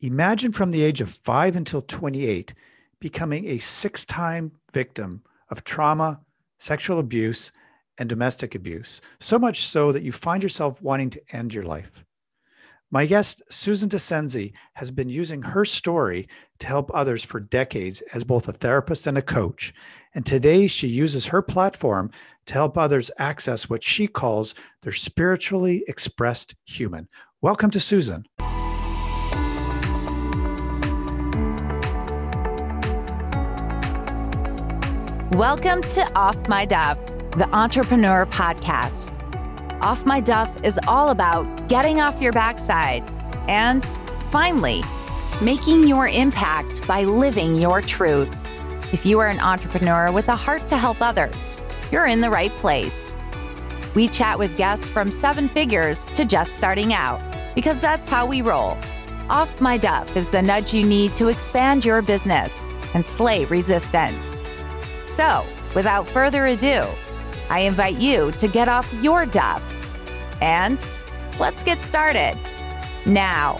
Imagine from the age of 5 until 28 becoming a six time victim of trauma, sexual abuse, and domestic abuse, so much so that you find yourself wanting to end your life. My guest, Susan Dascenzi, has been using her story to help others for decades as both a therapist and a coach. And today she uses her platform to help others access what she calls their spiritually expressed human. Welcome to Susan. Welcome to Off My Duff, the entrepreneur podcast. Off My Duff is all about getting off your backside and finally making your impact by living your truth. If you are an entrepreneur with a heart to help others, you're in the right place. We chat with guests from seven figures to just starting out because that's how we roll. Off My Duff is the nudge you need to expand your business and slay resistance. So, without further ado, I invite you to get off your duff and let's get started. Now,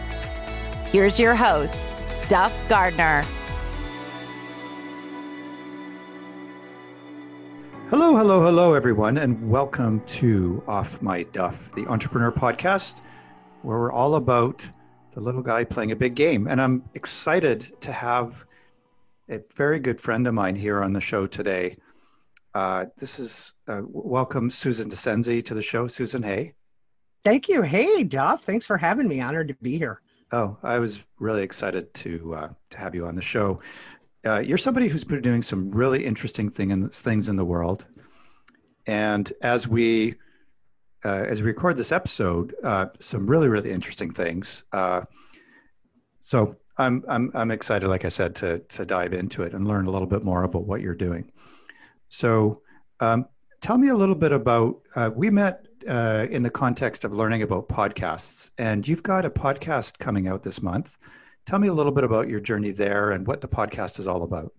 here's your host, Duff Gardner. Hello, hello, hello, everyone, and welcome to Off My Duff, the entrepreneur podcast, where we're all about the little guy playing a big game. And I'm excited to have a very good friend of mine here on the show today. Uh, this is uh, welcome Susan Dascenzi to the show. Susan, hey. Thank you. Hey, Duff. Thanks for having me. Honored to be here. Oh, I was really excited to uh, to have you on the show. Uh, you're somebody who's been doing some really interesting thing in, things in the world, and as we uh, as we record this episode, uh, some really really interesting things. so I'm I'm I'm excited, like I said, to to dive into it and learn a little bit more about what you're doing. So, um, tell me a little bit about. Uh, we met uh, in the context of learning about podcasts, and you've got a podcast coming out this month. Tell me a little bit about your journey there and what the podcast is all about.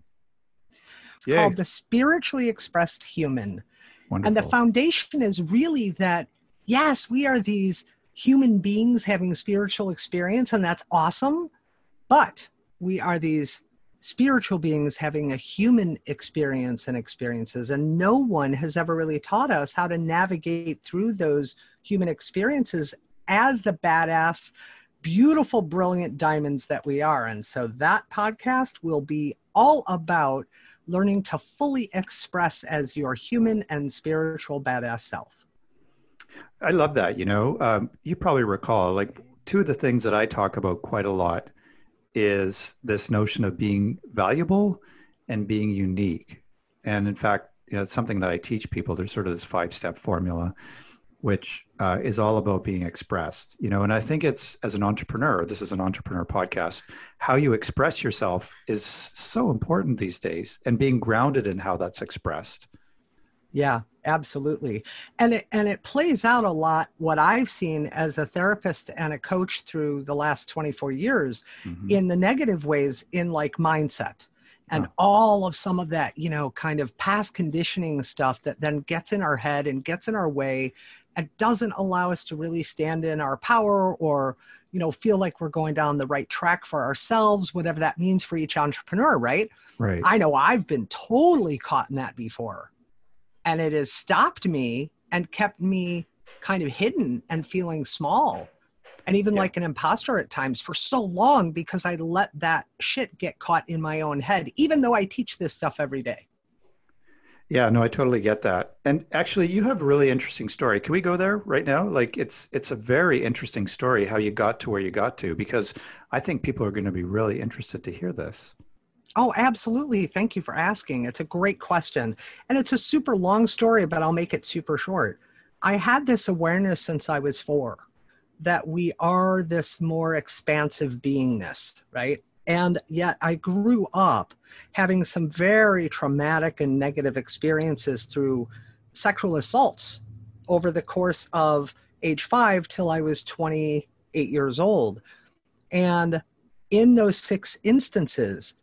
It's Yay. called the Spiritually Expressed Human, Wonderful. and the foundation is really that yes, we are these human beings having spiritual experience, and that's awesome but we are these spiritual beings having a human experience and experiences, and no one has ever really taught us how to navigate through those human experiences as the badass, beautiful, brilliant diamonds that we are. And so that podcast will be all about learning to fully express as your human and spiritual badass self. I love that. You know, um, you probably recall like two of the things that I talk about quite a lot is this notion of being valuable and being unique. And in fact, you know, it's something that I teach people. There's sort of this five step formula, which uh, is all about being expressed. You know, and I think it's as an entrepreneur. This is an entrepreneur podcast. How you express yourself is so important these days, and being grounded in how that's expressed. Yeah, absolutely. And it, and it plays out a lot what I've seen as a therapist and a coach through the last 24 years mm-hmm. in the negative ways in like mindset and oh. all of some of that, you know, kind of past conditioning stuff that then gets in our head and gets in our way and doesn't allow us to really stand in our power or you know feel like we're going down the right track for ourselves whatever that means for each entrepreneur right right i know i've been totally caught in that before and it has stopped me and kept me kind of hidden and feeling small and even yeah. like an imposter at times for so long because I let that shit get caught in my own head, even though I teach this stuff every day. Yeah, no, I totally get that. And actually, you have a really interesting story. Can we go there right now? Like, it's it's a very interesting story how you got to where you got to because I think people are going to be really interested to hear this. Oh, absolutely. Thank you for asking. It's a great question. And it's a super long story, but I'll make it super short. I had this awareness since I was four that we are this more expansive beingness, right? And yet I grew up having some very traumatic and negative experiences through sexual assaults over the course of age five till I was 28 years old. And in those six instances,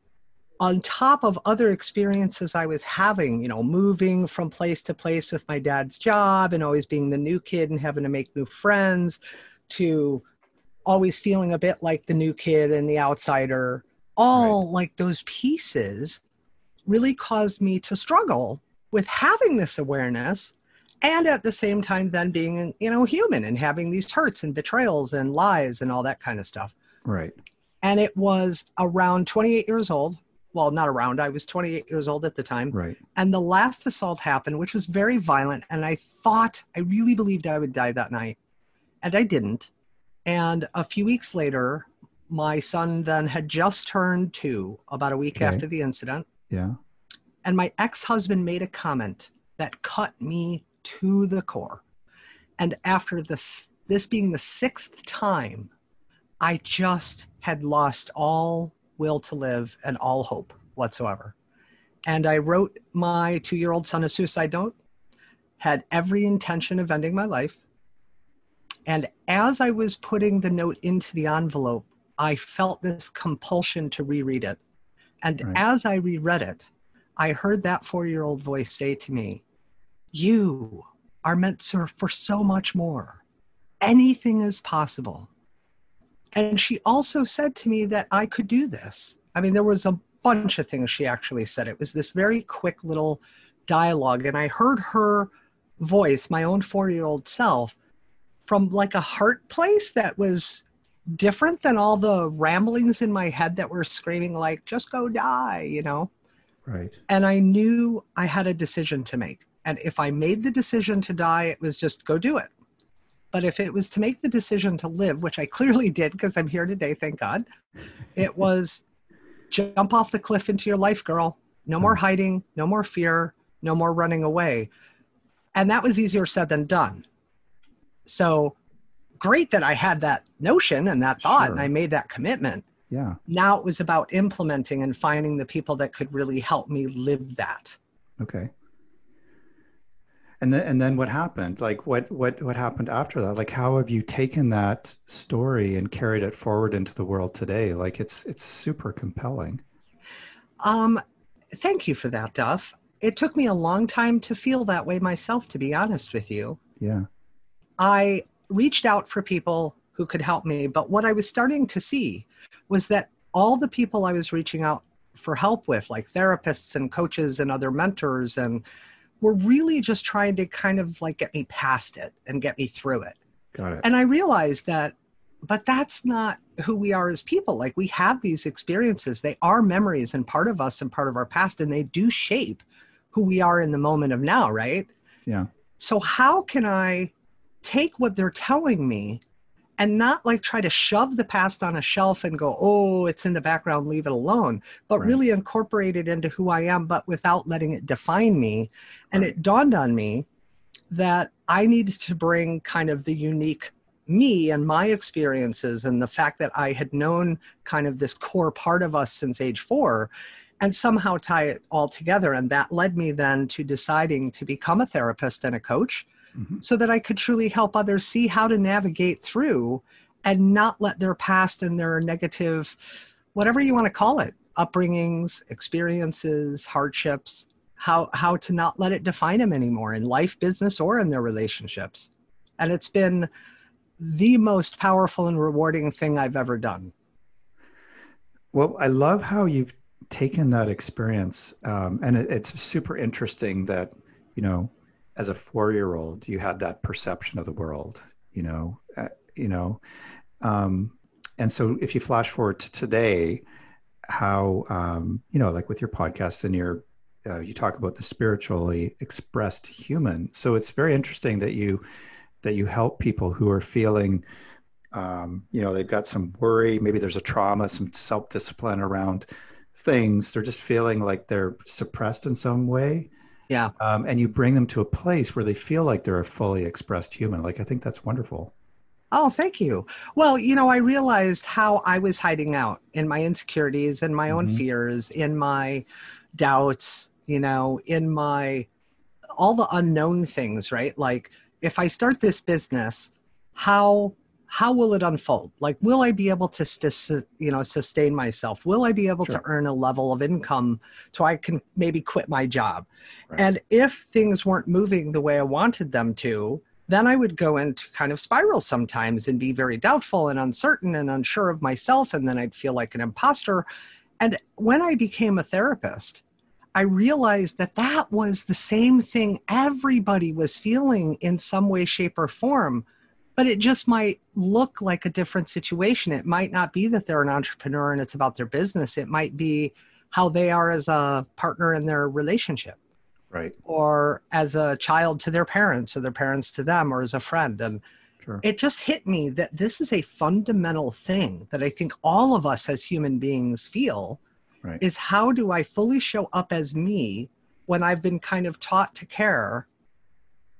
on top of other experiences I was having, you know, moving from place to place with my dad's job and always being the new kid and having to make new friends, to always feeling a bit like the new kid and the outsider, all right. like those pieces really caused me to struggle with having this awareness and at the same time then being you know human and having these hurts and betrayals and lies and all that kind of stuff right and it was around 28 years old well not around. I was 28 years old at the time. Right. And the last assault happened which was very violent and i thought i really believed i would die that night and i didn't. And a few weeks later my son then had just turned two about a week okay. after the incident. Yeah. And my ex-husband made a comment that cut me to the core. And after this, this being the sixth time, I just had lost all will to live and all hope whatsoever. And I wrote my two year old son a suicide note, had every intention of ending my life. And as I was putting the note into the envelope, I felt this compulsion to reread it. And right. as I reread it, I heard that four year old voice say to me, You are meant to, for so much more. Anything is possible. And she also said to me that I could do this. I mean, there was a bunch of things she actually said. It was this very quick little dialogue. And I heard her voice, my own four year old self, from like a heart place that was different than all the ramblings in my head that were screaming, like, just go die, you know? Right. And I knew I had a decision to make. And if I made the decision to die, it was just go do it. But if it was to make the decision to live, which I clearly did because I'm here today, thank God, it was jump off the cliff into your life, girl. No more mm. hiding, no more fear, no more running away. And that was easier said than done. So great that I had that notion and that thought sure. and I made that commitment. Yeah. Now it was about implementing and finding the people that could really help me live that. Okay and then and then what happened? Like what what what happened after that? Like how have you taken that story and carried it forward into the world today? Like it's it's super compelling. Um thank you for that duff. It took me a long time to feel that way myself to be honest with you. Yeah. I reached out for people who could help me but what i was starting to see was that all the people i was reaching out for help with like therapists and coaches and other mentors and were really just trying to kind of like get me past it and get me through it. Got it. And I realized that, but that's not who we are as people. Like we have these experiences, they are memories and part of us and part of our past, and they do shape who we are in the moment of now, right? Yeah. So, how can I take what they're telling me and not like try to shove the past on a shelf and go, oh, it's in the background, leave it alone, but right. really incorporate it into who I am, but without letting it define me. And right. it dawned on me that I needed to bring kind of the unique me and my experiences and the fact that I had known kind of this core part of us since age four and somehow tie it all together. And that led me then to deciding to become a therapist and a coach mm-hmm. so that I could truly help others see how to navigate through and not let their past and their negative, whatever you want to call it, upbringings, experiences, hardships, how, how to not let it define them anymore in life, business, or in their relationships. And it's been the most powerful and rewarding thing I've ever done. Well, I love how you've taken that experience, um, and it, it's super interesting that you know as a four year old you had that perception of the world you know uh, you know? Um, and so if you flash forward to today how um, you know like with your podcast and your uh, you talk about the spiritually expressed human. So it's very interesting that you that you help people who are feeling um, you know they've got some worry maybe there's a trauma some self-discipline around things. They're just feeling like they're suppressed in some way yeah. Um, and you bring them to a place where they feel like they're a fully expressed human. Like, I think that's wonderful. Oh, thank you. Well, you know, I realized how I was hiding out in my insecurities and my mm-hmm. own fears, in my doubts, you know, in my all the unknown things, right? Like, if I start this business, how how will it unfold like will i be able to st- you know sustain myself will i be able sure. to earn a level of income so i can maybe quit my job right. and if things weren't moving the way i wanted them to then I would go into kind of spiral sometimes and be very doubtful and uncertain and unsure of myself. And then I'd feel like an imposter. And when I became a therapist, I realized that that was the same thing everybody was feeling in some way, shape, or form. But it just might look like a different situation. It might not be that they're an entrepreneur and it's about their business. It might be how they are as a partner in their relationship right or as a child to their parents or their parents to them or as a friend and sure. it just hit me that this is a fundamental thing that i think all of us as human beings feel right. is how do i fully show up as me when i've been kind of taught to care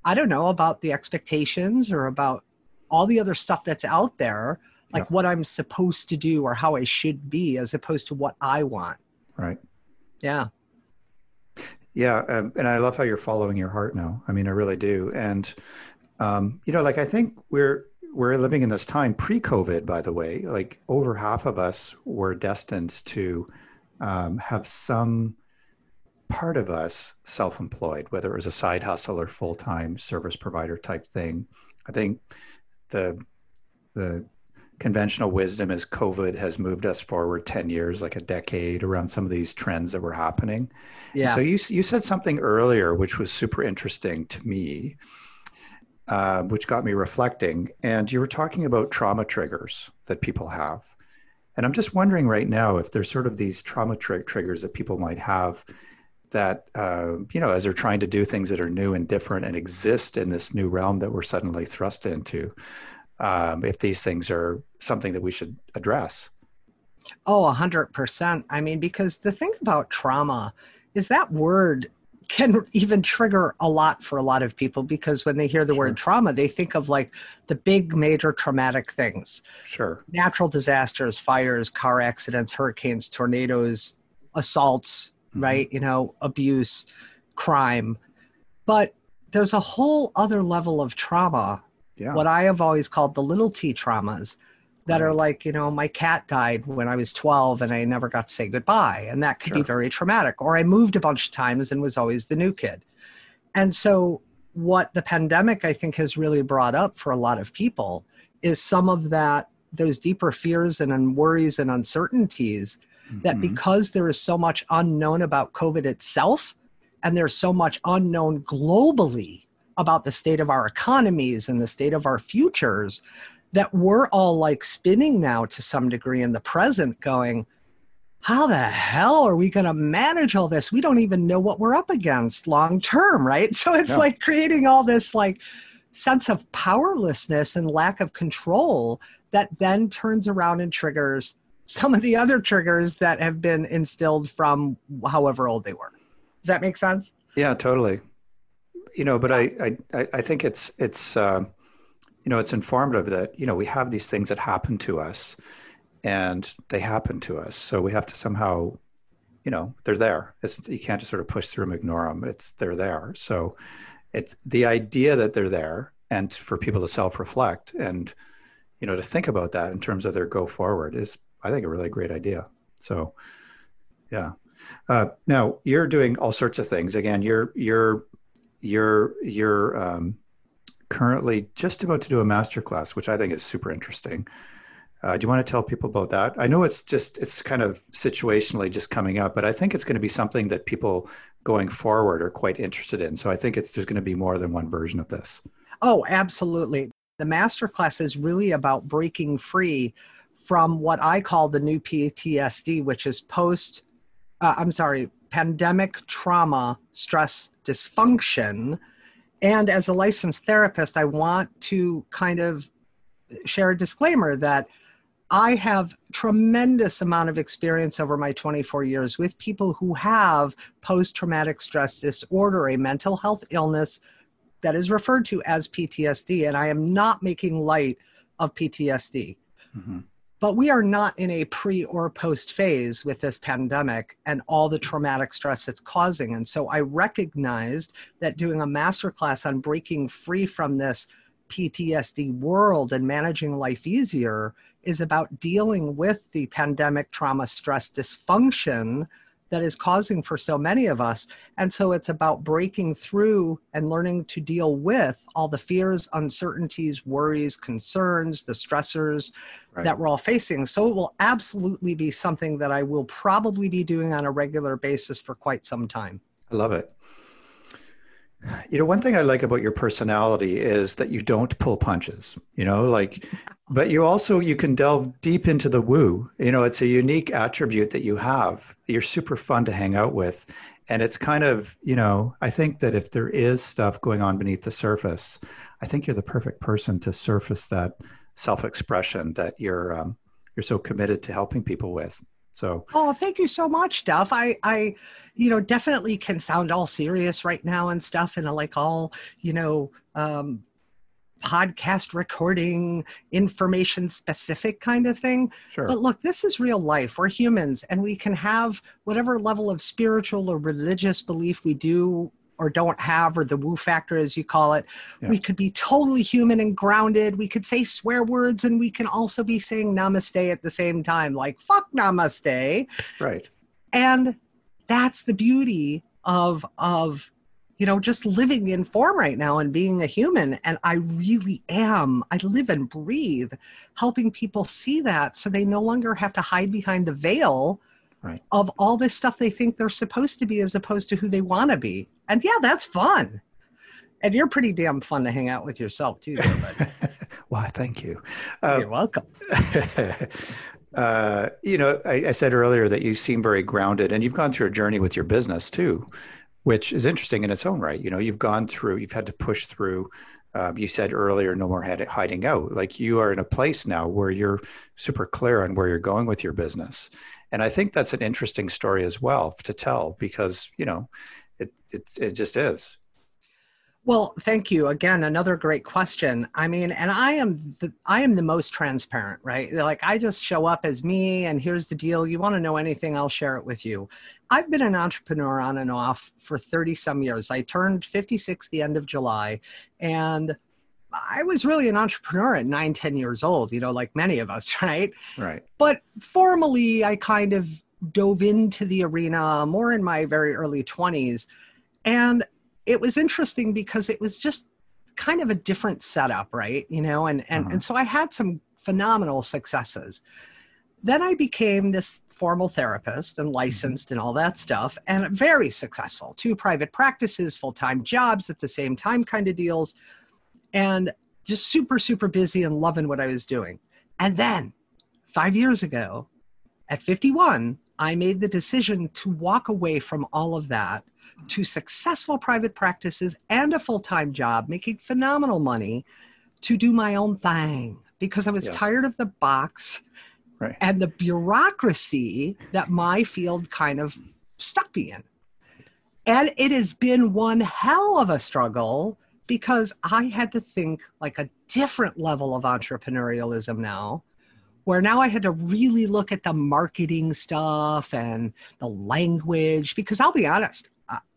i don't know about the expectations or about all the other stuff that's out there like yeah. what i'm supposed to do or how i should be as opposed to what i want right yeah yeah, um, and I love how you're following your heart now. I mean, I really do. And um, you know, like I think we're we're living in this time pre-COVID, by the way. Like over half of us were destined to um, have some part of us self-employed, whether it was a side hustle or full-time service provider type thing. I think the the conventional wisdom is COVID has moved us forward 10 years, like a decade around some of these trends that were happening. Yeah. so you, you said something earlier, which was super interesting to me, uh, which got me reflecting. And you were talking about trauma triggers that people have. And I'm just wondering right now if there's sort of these trauma tri- triggers that people might have that, uh, you know, as they're trying to do things that are new and different and exist in this new realm that we're suddenly thrust into um, if these things are something that we should address. Oh, 100%. I mean, because the thing about trauma is that word can even trigger a lot for a lot of people because when they hear the sure. word trauma, they think of like the big major traumatic things. Sure. Natural disasters, fires, car accidents, hurricanes, tornadoes, assaults. Right? Mm-hmm. You know, abuse, crime. But there's a whole other level of trauma yeah. what I have always called the little t traumas that right. are like, you know, my cat died when I was 12 and I never got to say goodbye. And that could sure. be very traumatic. Or I moved a bunch of times and was always the new kid. And so, what the pandemic, I think, has really brought up for a lot of people is some of that, those deeper fears and worries and uncertainties mm-hmm. that because there is so much unknown about COVID itself and there's so much unknown globally about the state of our economies and the state of our futures that we're all like spinning now to some degree in the present going how the hell are we going to manage all this we don't even know what we're up against long term right so it's yeah. like creating all this like sense of powerlessness and lack of control that then turns around and triggers some of the other triggers that have been instilled from however old they were does that make sense yeah totally you know, but I, I, I think it's, it's, uh, you know, it's informative that, you know, we have these things that happen to us and they happen to us. So we have to somehow, you know, they're there. It's, you can't just sort of push through them, ignore them. It's, they're there. So it's the idea that they're there and for people to self-reflect and, you know, to think about that in terms of their go forward is, I think, a really great idea. So, yeah. Uh, now you're doing all sorts of things. Again, you're you're you're you're um, currently just about to do a master class, which I think is super interesting. Uh, do you want to tell people about that? I know it's just it's kind of situationally just coming up, but I think it's going to be something that people going forward are quite interested in. So I think it's there's going to be more than one version of this. Oh, absolutely. The master class is really about breaking free from what I call the new PTSD, which is post. Uh, I'm sorry, pandemic trauma stress dysfunction. And as a licensed therapist, I want to kind of share a disclaimer that I have tremendous amount of experience over my 24 years with people who have post-traumatic stress disorder, a mental health illness that is referred to as PTSD. And I am not making light of PTSD. Mm-hmm. But we are not in a pre or post phase with this pandemic and all the traumatic stress it's causing. And so I recognized that doing a masterclass on breaking free from this PTSD world and managing life easier is about dealing with the pandemic trauma stress dysfunction that is causing for so many of us. And so it's about breaking through and learning to deal with all the fears, uncertainties, worries, concerns, the stressors right. that we're all facing. So it will absolutely be something that I will probably be doing on a regular basis for quite some time. I love it. You know, one thing I like about your personality is that you don't pull punches, you know, like, but you also, you can delve deep into the woo. You know, it's a unique attribute that you have. You're super fun to hang out with. And it's kind of, you know, I think that if there is stuff going on beneath the surface, I think you're the perfect person to surface that self expression that you're, um, you're so committed to helping people with. So, oh, thank you so much, Duff. I, I, you know, definitely can sound all serious right now and stuff, and like all, you know, um, podcast recording, information specific kind of thing. Sure. But look, this is real life. We're humans, and we can have whatever level of spiritual or religious belief we do or don't have, or the woo factor, as you call it. Yeah. We could be totally human and grounded. We could say swear words, and we can also be saying namaste at the same time, like fuck namaste. Right. And that's the beauty of of you know just living in form right now and being a human and i really am i live and breathe helping people see that so they no longer have to hide behind the veil right. of all this stuff they think they're supposed to be as opposed to who they want to be and yeah, that's fun. And you're pretty damn fun to hang out with yourself too. Though, Why? Thank you. Uh, you're welcome. uh, you know, I, I, said earlier that you seem very grounded, and you've gone through a journey with your business too, which is interesting in its own right. You know, you've gone through, you've had to push through. Um, you said earlier, no more hiding out. Like you are in a place now where you're super clear on where you're going with your business, and I think that's an interesting story as well to tell because you know it, it, it just is. Well, thank you again. Another great question. I mean, and I am the I am the most transparent, right? Like I just show up as me, and here's the deal. You want to know anything? I'll share it with you. I've been an entrepreneur on and off for 30 some years. I turned 56 the end of July, and I was really an entrepreneur at nine, 10 years old, you know, like many of us, right? Right. But formally, I kind of dove into the arena more in my very early 20s. And it was interesting because it was just kind of a different setup, right? You know, and and, uh-huh. and so I had some phenomenal successes. Then I became this formal therapist and mm-hmm. licensed and all that stuff, and very successful. Two private practices, full time jobs at the same time, kind of deals, and just super, super busy and loving what I was doing. And then five years ago, at 51, I made the decision to walk away from all of that to successful private practices and a full time job, making phenomenal money to do my own thing because I was yes. tired of the box right. and the bureaucracy that my field kind of stuck me in. And it has been one hell of a struggle because I had to think like a different level of entrepreneurialism now where now I had to really look at the marketing stuff and the language because I'll be honest,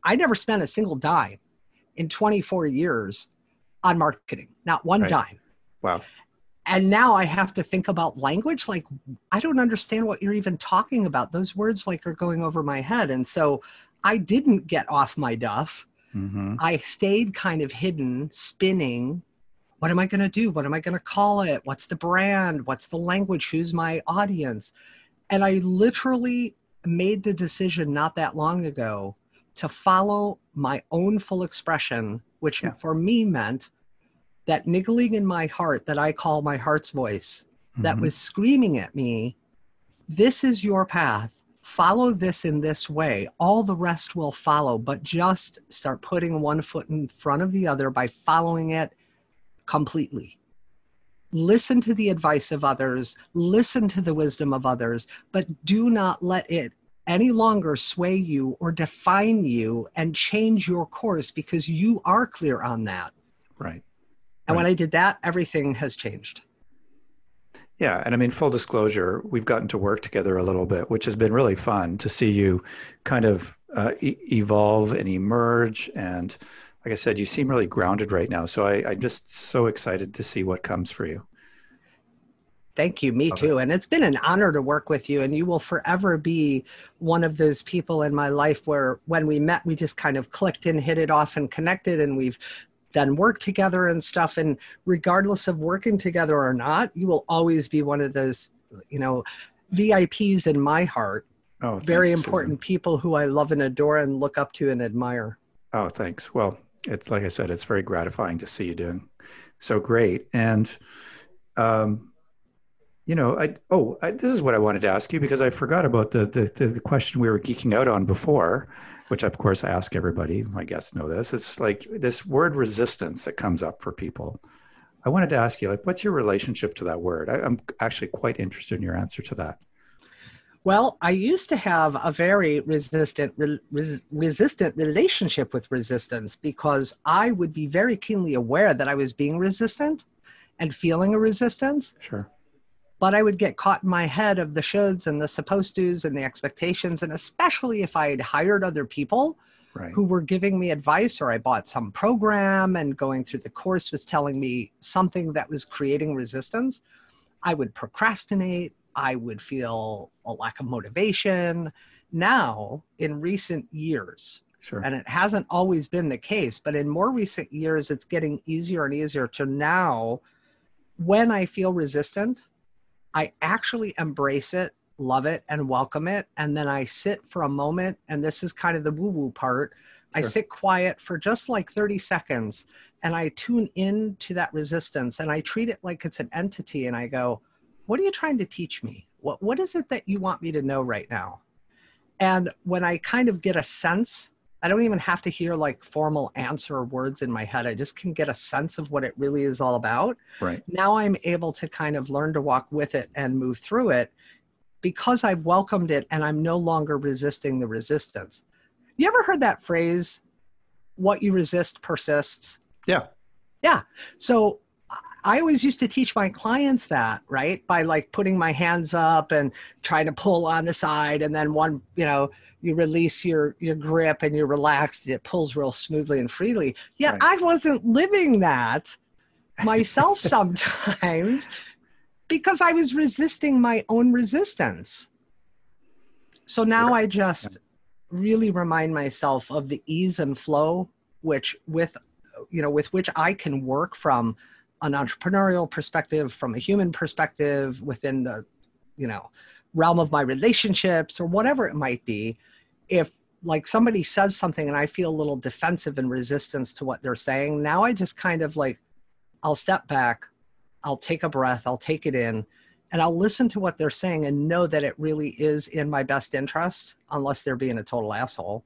I never spent a single dime in 24 years on marketing, not one right. dime. Wow. And now I have to think about language like I don't understand what you're even talking about. Those words like are going over my head. And so I didn't get off my duff. Mm-hmm. I stayed kind of hidden, spinning what am I going to do? What am I going to call it? What's the brand? What's the language? Who's my audience? And I literally made the decision not that long ago to follow my own full expression, which yeah. for me meant that niggling in my heart that I call my heart's voice mm-hmm. that was screaming at me, This is your path. Follow this in this way. All the rest will follow, but just start putting one foot in front of the other by following it completely. Listen to the advice of others, listen to the wisdom of others, but do not let it any longer sway you or define you and change your course because you are clear on that. Right. And right. when I did that, everything has changed. Yeah, and I mean, full disclosure, we've gotten to work together a little bit, which has been really fun to see you kind of uh, e- evolve and emerge and like I said, you seem really grounded right now. So I, I'm just so excited to see what comes for you. Thank you. Me Love too. And it's been an honor to work with you. And you will forever be one of those people in my life where when we met, we just kind of clicked and hit it off and connected. And we've then worked together and stuff. And regardless of working together or not, you will always be one of those, you know, VIPs in my heart. Oh, Very important people who I love and adore and look up to and admire. Oh, thanks. Well, it's like I said, it's very gratifying to see you doing so great. And, um, you know, I oh, I, this is what I wanted to ask you because I forgot about the, the the question we were geeking out on before, which of course I ask everybody. My guests know this. It's like this word resistance that comes up for people. I wanted to ask you, like, what's your relationship to that word? I, I'm actually quite interested in your answer to that. Well, I used to have a very resistant re- res- resistant relationship with resistance because I would be very keenly aware that I was being resistant and feeling a resistance, Sure. but I would get caught in my head of the shoulds and the supposed tos and the expectations, and especially if I had hired other people Right. who were giving me advice or I bought some program and going through the course was telling me something that was creating resistance, I would procrastinate. I would feel a lack of motivation. Now, in recent years, Sure. and it hasn't always been the case, but in more recent years, it's getting easier and easier to now, when I feel resistant, I actually embrace it, love it, and welcome it. And then I sit for a moment, and this is kind of the woo woo part. I sit quiet for just like 30 seconds and I tune in to that resistance and I treat it like it's an entity and I go, What are you trying to teach me? What, what is it that you want me to know right now? And when I kind of get a sense, I don't even have to hear like formal answer or words in my head. I just can get a sense of what it really is all about. right. Now I'm able to kind of learn to walk with it and move through it because I've welcomed it and I'm no longer resisting the resistance. You ever heard that phrase, what you resist persists? Yeah. Yeah. So I always used to teach my clients that, right? By like putting my hands up and trying to pull on the side and then one, you know, you release your your grip and you're relaxed and it pulls real smoothly and freely. Yet Right. I wasn't living that myself sometimes because I was resisting my own resistance. So now. I just really remind myself of the ease and flow which with you know with which I can work from an entrepreneurial perspective from a human perspective within the you know realm of my relationships or whatever it might be if like somebody says something and I feel a little defensive and resistance to what they're saying now I just kind of like I'll step back I'll take a breath I'll take it in and I'll listen to what they're saying and know that it really is in my best interest unless they're being a total asshole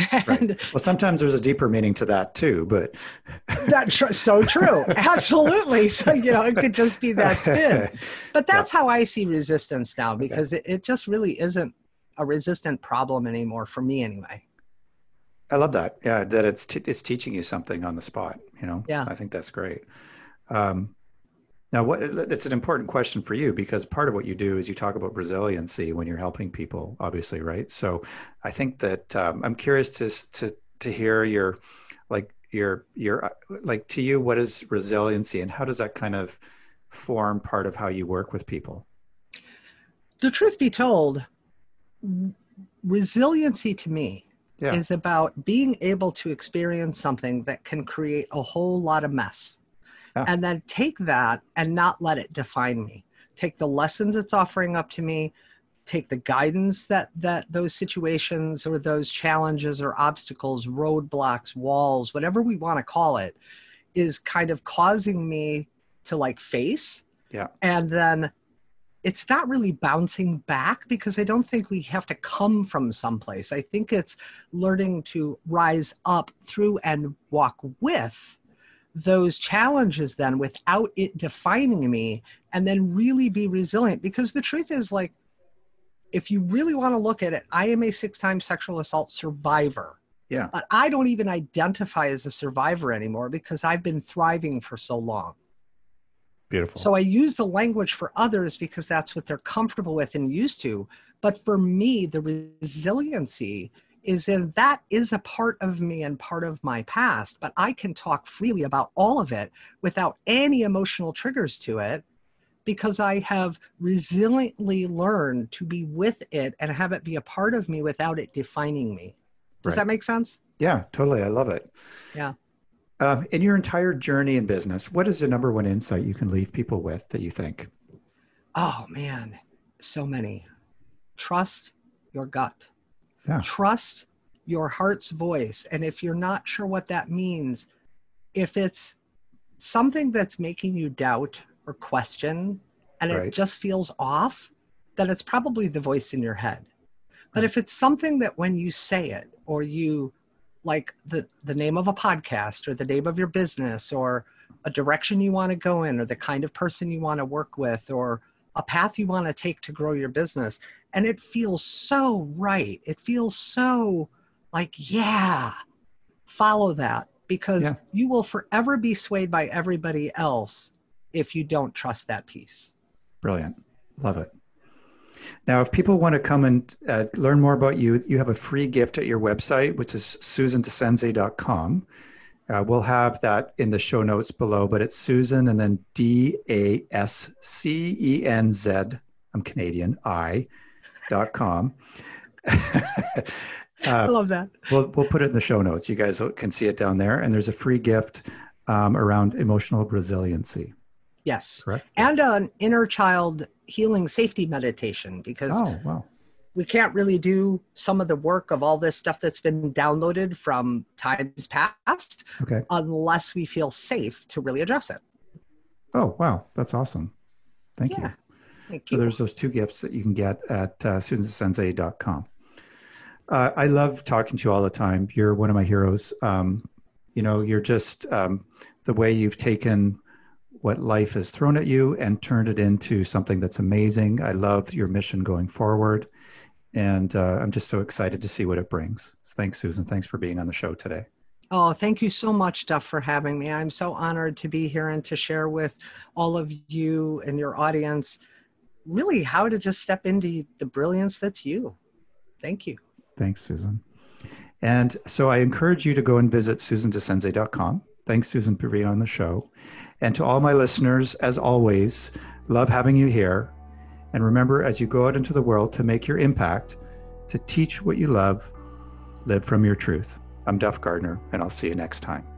and Well, sometimes there's a deeper meaning to that too, but that's tr- so true absolutely so you know it could just be that spin but that's how i see resistance now because it, it just really isn't a resistant problem anymore for me anyway I love that. Yeah, that it's t- it's teaching you something on the spot. You know. Yeah. I think that's great. Um, now, what it's an important question for you because part of what you do is you talk about resiliency when you're helping people, obviously, right? So, I think that um, I'm curious to to to hear your like your your uh, like to you what is resiliency and how does that kind of form part of how you work with people? the truth be told resiliency to me Yeah. is about being able to experience something that can create a whole lot of mess Yeah. and then take that and not let it define me take the lessons it's offering up to me take the guidance that that those situations or those challenges or obstacles roadblocks walls whatever we want to call it is kind of causing me to like face Yeah. and then it's not really bouncing back because I don't think we have to come from someplace. I think it's learning to rise up through and walk with those challenges then without it defining me and then really be resilient because the truth is like if you really want to look at it i am a six-time sexual assault survivor Yeah. but i don't even identify as a survivor anymore because i've been thriving for so long Beautiful. so I use the language for others because that's what they're comfortable with and used to. But for me, the resiliency is in that is a part of me and part of my past, but I can talk freely about all of it without any emotional triggers to it because I have resiliently learned to be with it and have it be a part of me without it defining me. Does Right. that make sense? Yeah, totally. I love it. Yeah. Um, in your entire journey in business, what is the number one insight you can leave people with that you think? Oh man, so many. Trust your gut. Yeah. Trust your heart's voice. And if you're not sure what that means, if it's something that's making you doubt or question and Right. it just feels off, then it's probably the voice in your head. But Right. if it's something that when you say it or you like the the name of a podcast or the name of your business or a direction you want to go in or the kind of person you want to work with or a path you want to take to grow your business and it feels so right it feels so like yeah follow that because Yeah. you will forever be swayed by everybody else if you don't trust that piece Brilliant. Love it. Now, if people want to come and uh, learn more about you, you have a free gift at your website, which is susandascenzi.com. Uh, we'll have that in the show notes below, but it's Susan and then D A S C E N Z, I'm Canadian, I dot com. i uh, love that we'll, we'll put it in the show notes. You guys can see it down there. And there's a free gift um, around emotional resiliency, yes correct? and an inner child healing safety meditation because Oh, wow. we can't really do some of the work of all this stuff that's been downloaded from times past Okay. unless we feel safe to really address it. Oh, wow. That's awesome. Thank Yeah. you. Thank So there's those two gifts that you can get at uh, susandascenzi.com. Uh, I love talking to you all the time. You're one of my heroes. Um, you know, you're just um, the way you've taken what life has thrown at you and turned it into something that's amazing. I love your mission going forward. And uh, I'm just so excited to see what it brings. So thanks, Susan. Thanks for being on the show today. Oh, thank you so much, Duff, for having me. I'm so honored to be here and to share with all of you and your audience really how to just step into the brilliance that's you. Thank you. Thanks, Susan. And so I encourage you to go and visit susandascenzi.com. Thanks, Susan, for being on the show. And to all my listeners, as always, love having you here. And remember, as you go out into the world to make your impact, to teach what you love, live from your truth. I'm Duff Gardner, and I'll see you next time.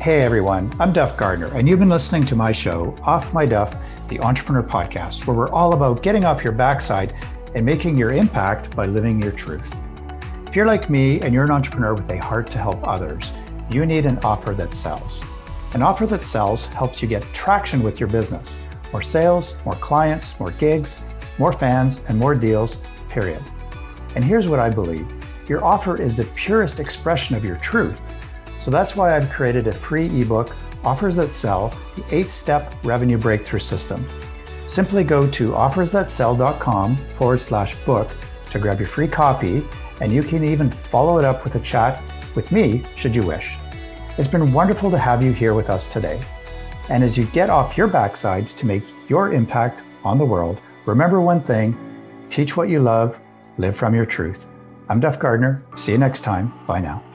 Hey everyone, I'm Duff Gardner, and you've been listening to my show, Off My Duff, the Entrepreneur Podcast, where we're all about getting off your backside and making your impact by living your truth. If you're like me and you're an entrepreneur with a heart to help others, you need an offer that sells. An offer that sells helps you get traction with your business more sales, more clients, more gigs, more fans, and more deals, period. And here's what I believe your offer is the purest expression of your truth. So that's why I've created a free ebook, Offers That Sell, the eight step revenue breakthrough system. Simply go to offersthatsell.com forward slash book to grab your free copy, and you can even follow it up with a chat with me should you wish. It's been wonderful to have you here with us today. And as you get off your backside to make your impact on the world, remember one thing teach what you love, live from your truth. I'm Duff Gardner. See you next time. Bye now.